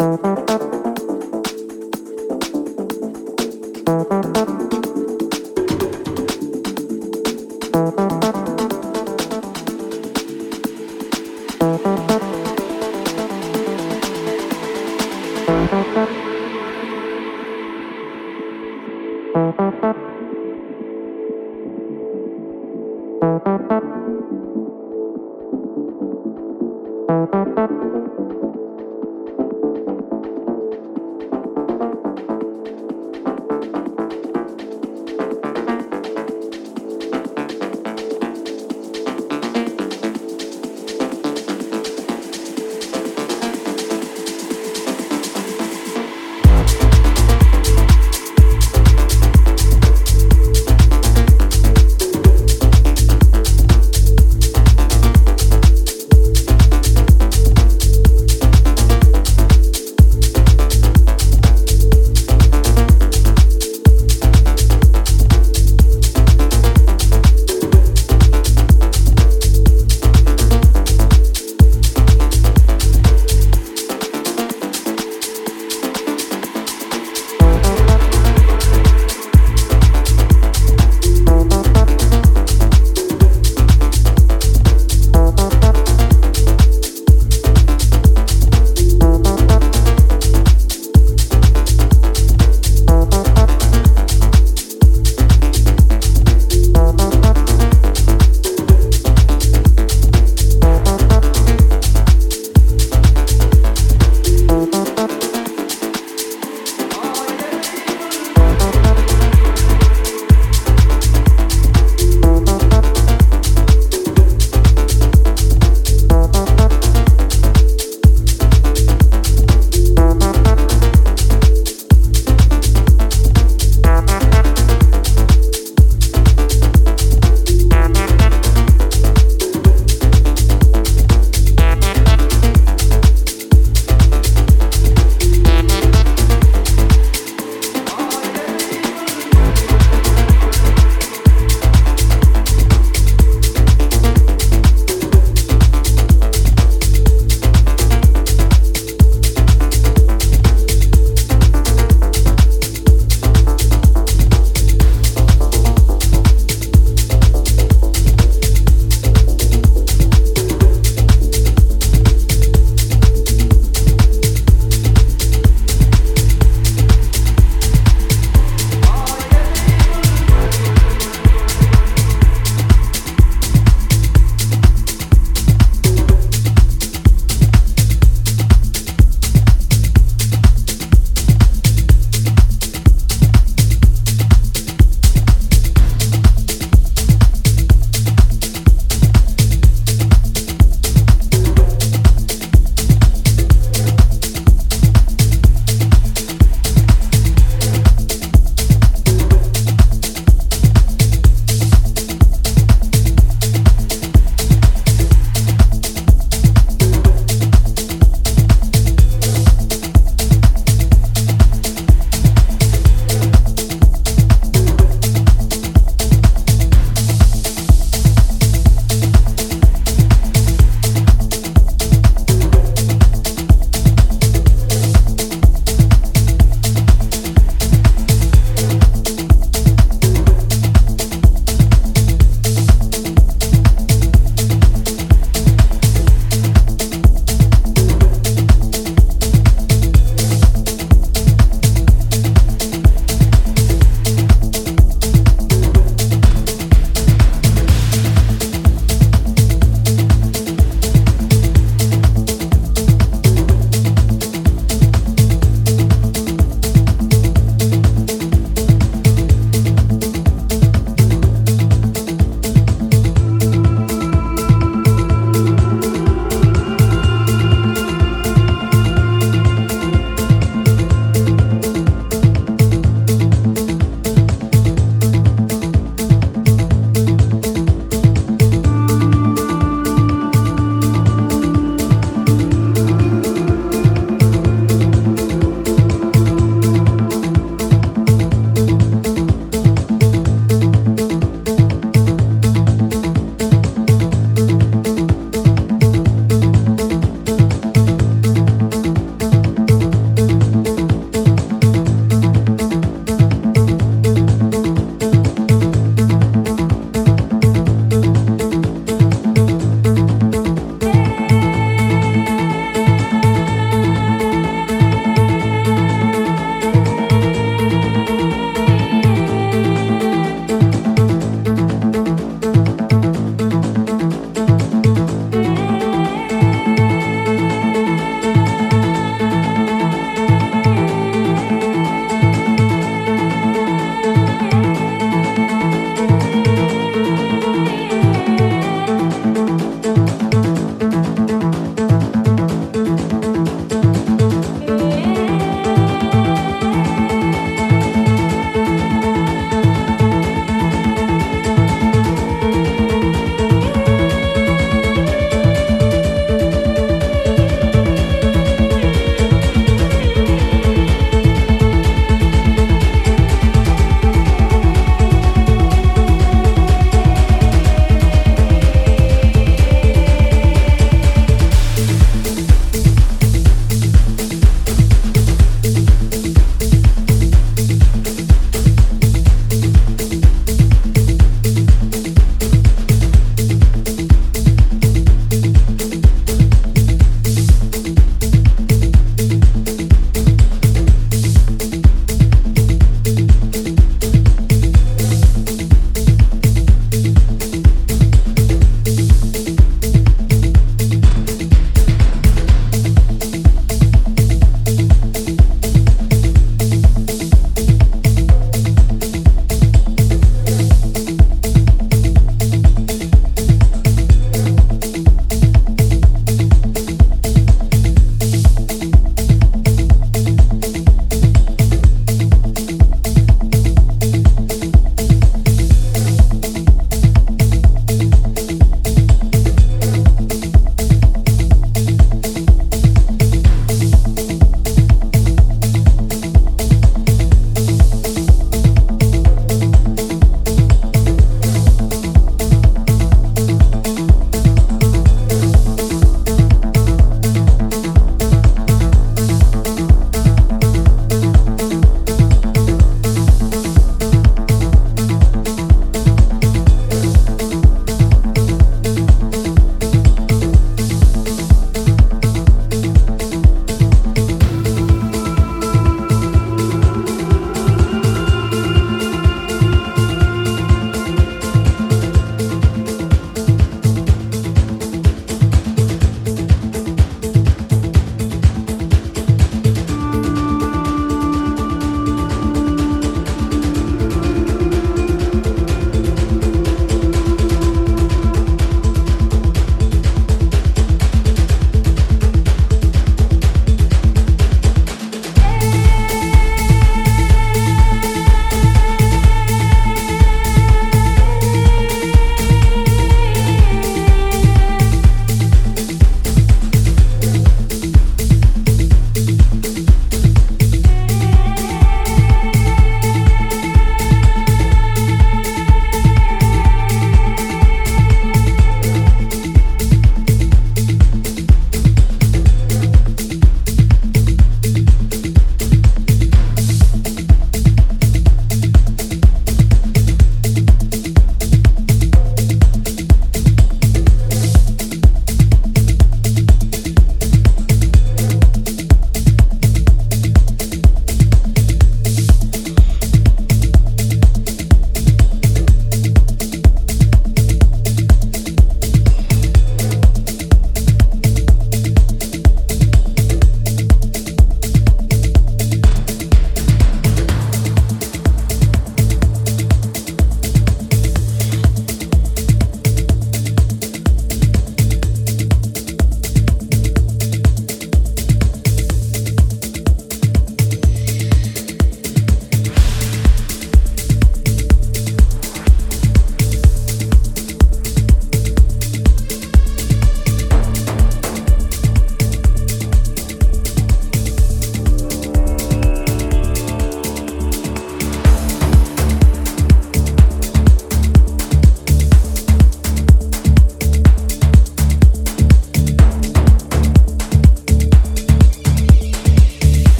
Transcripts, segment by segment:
Música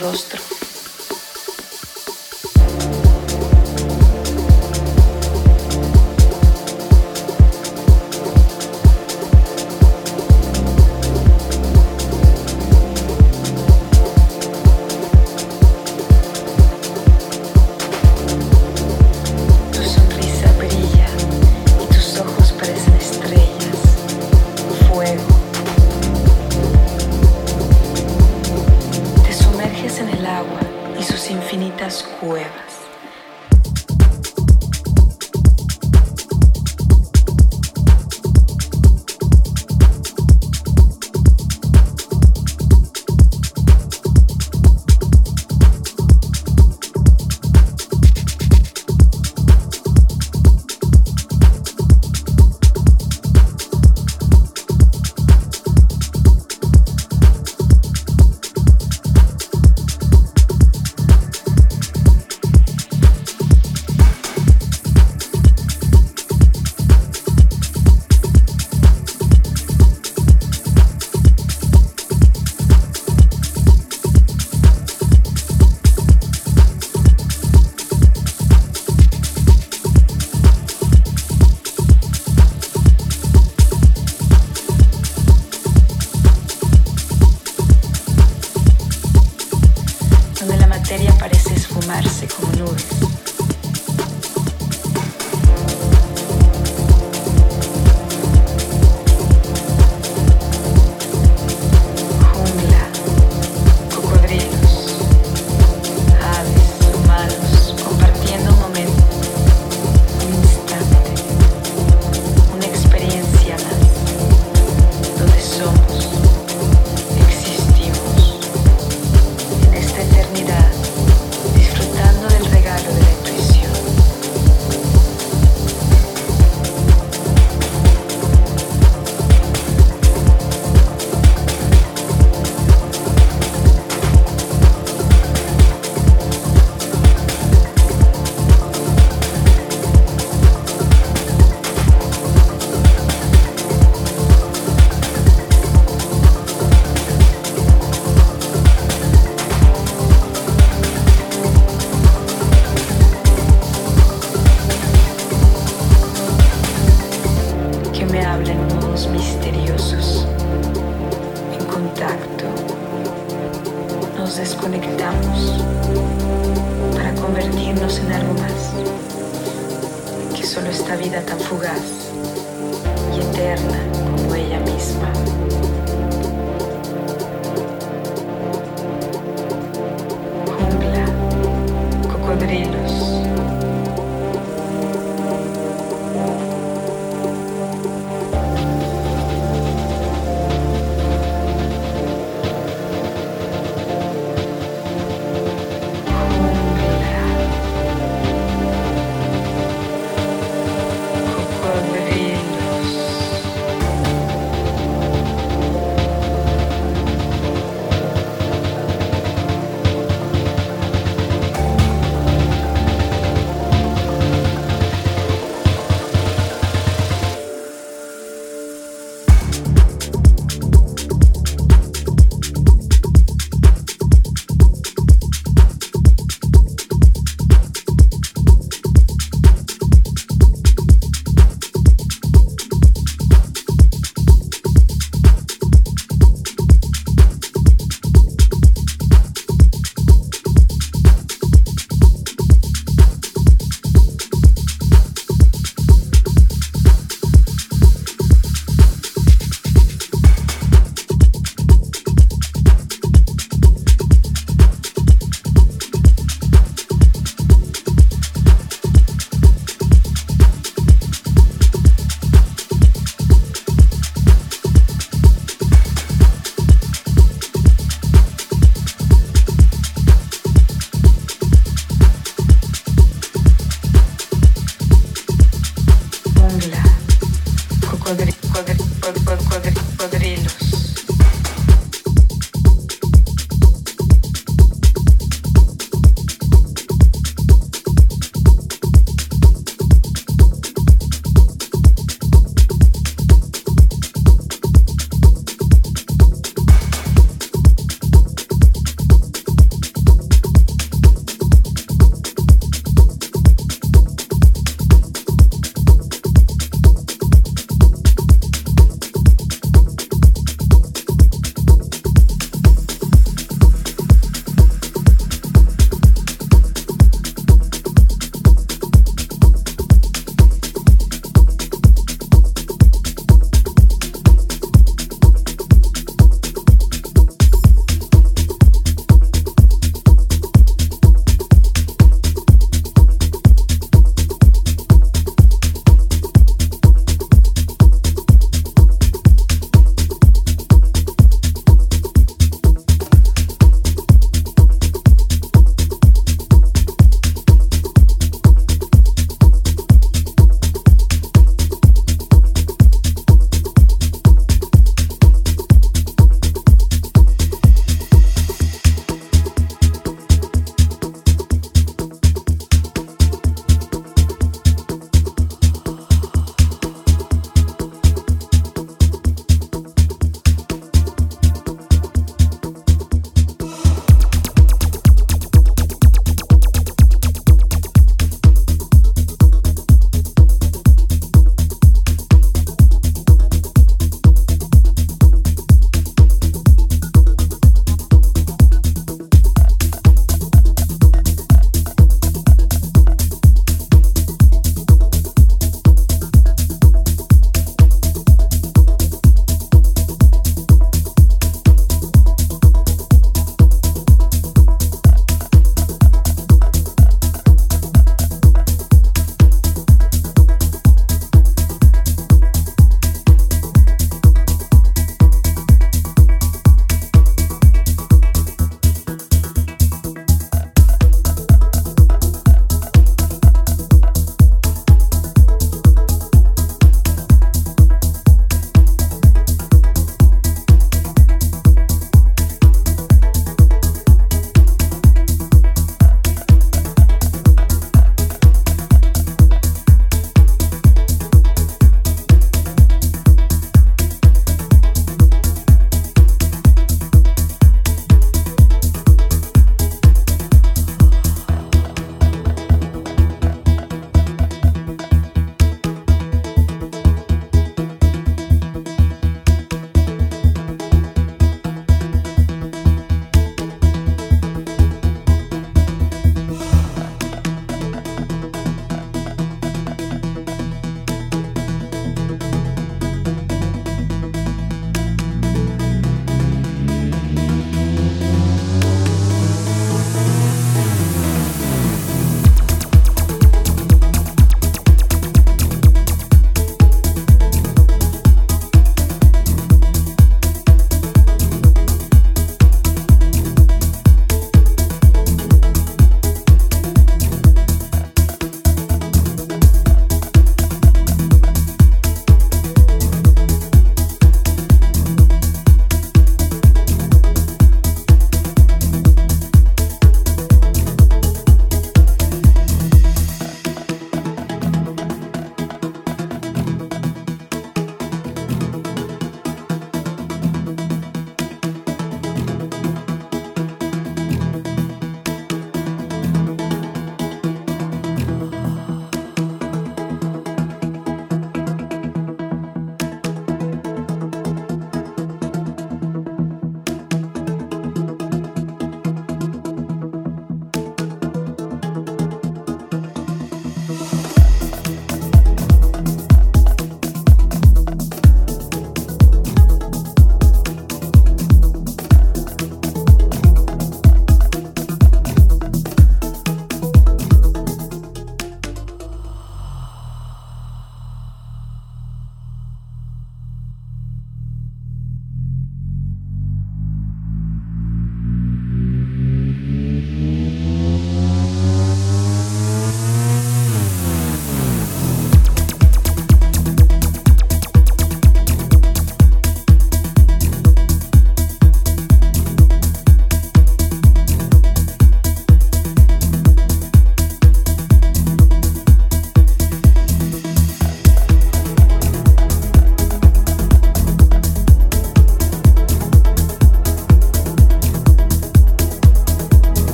rosa.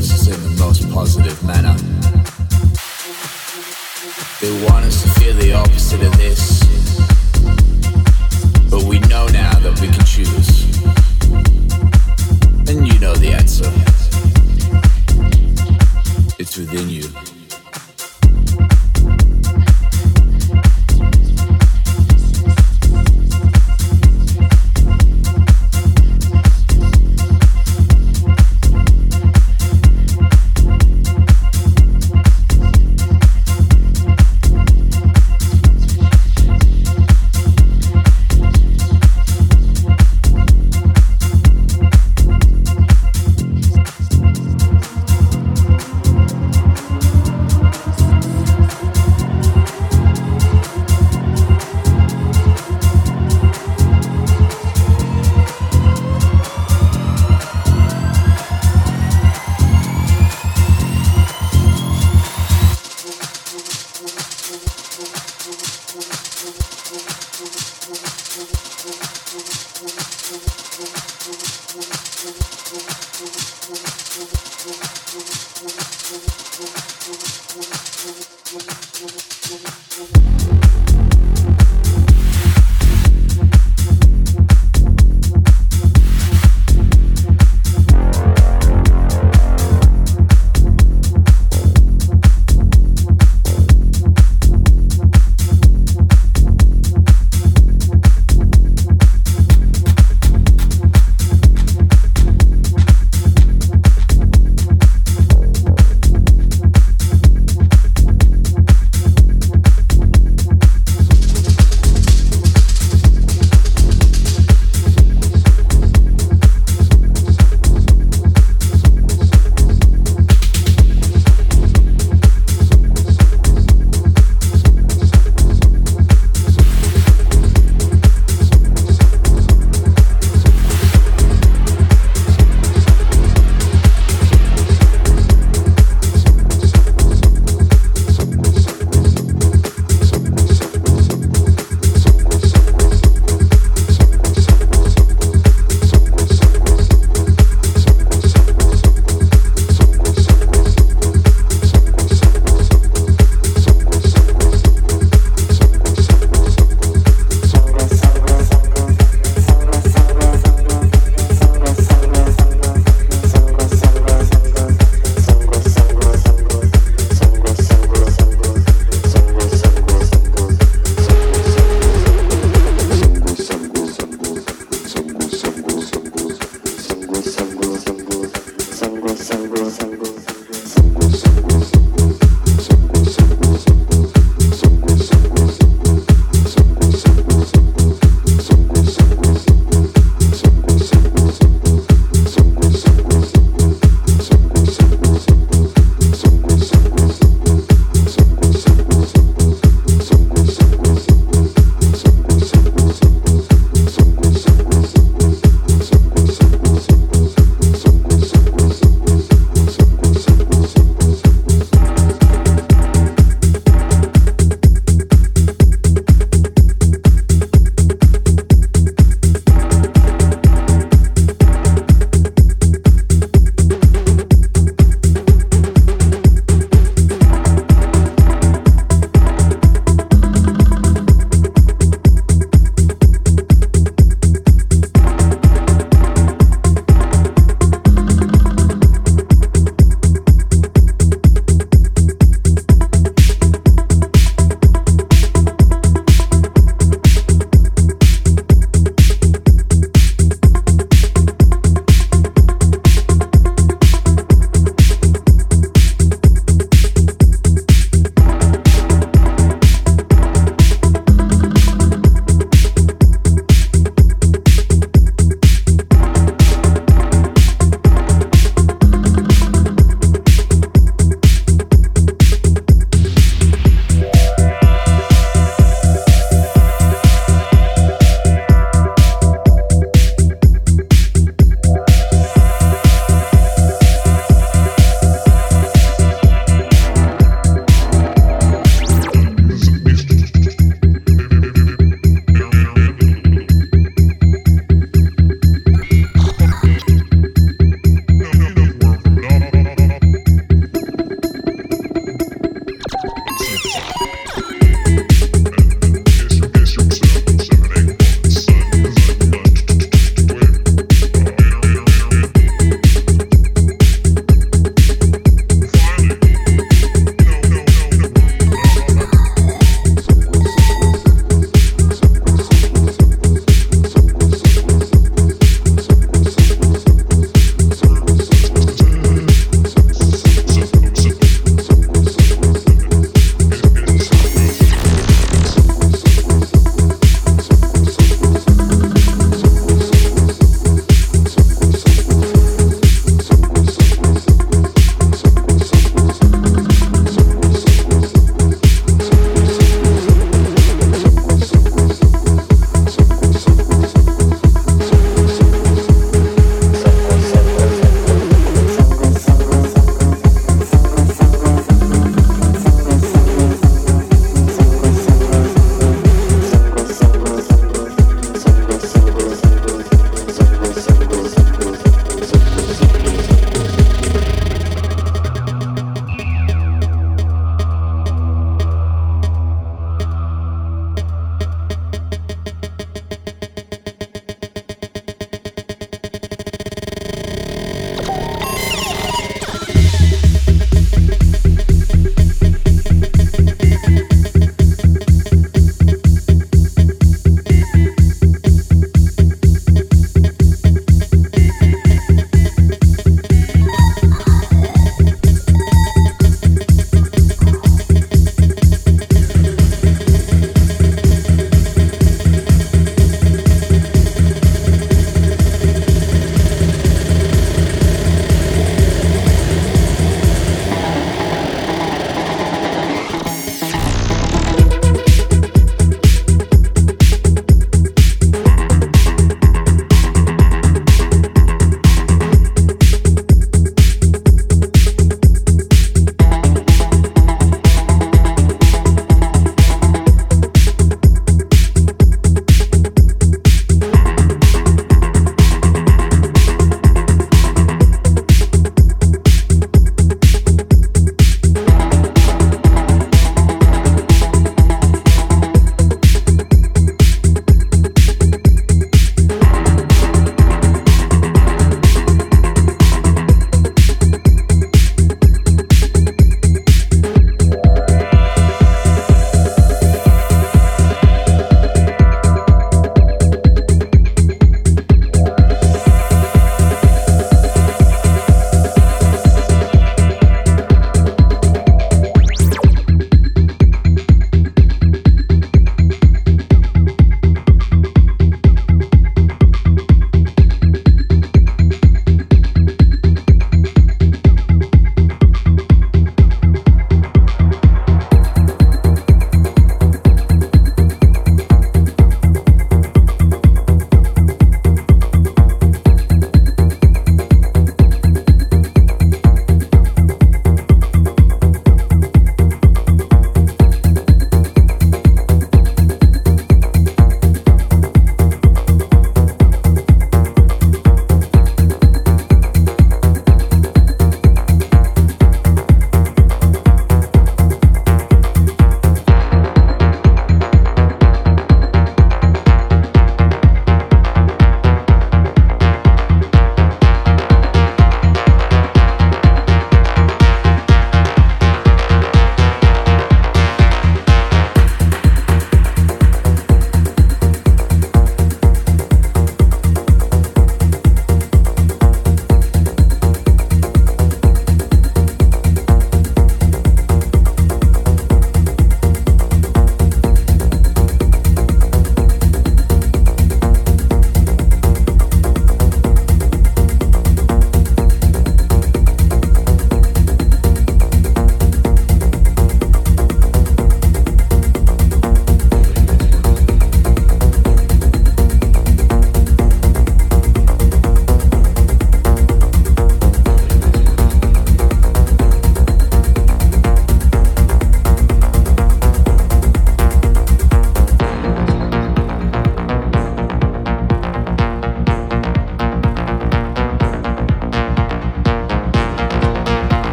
verses in the most positive manner.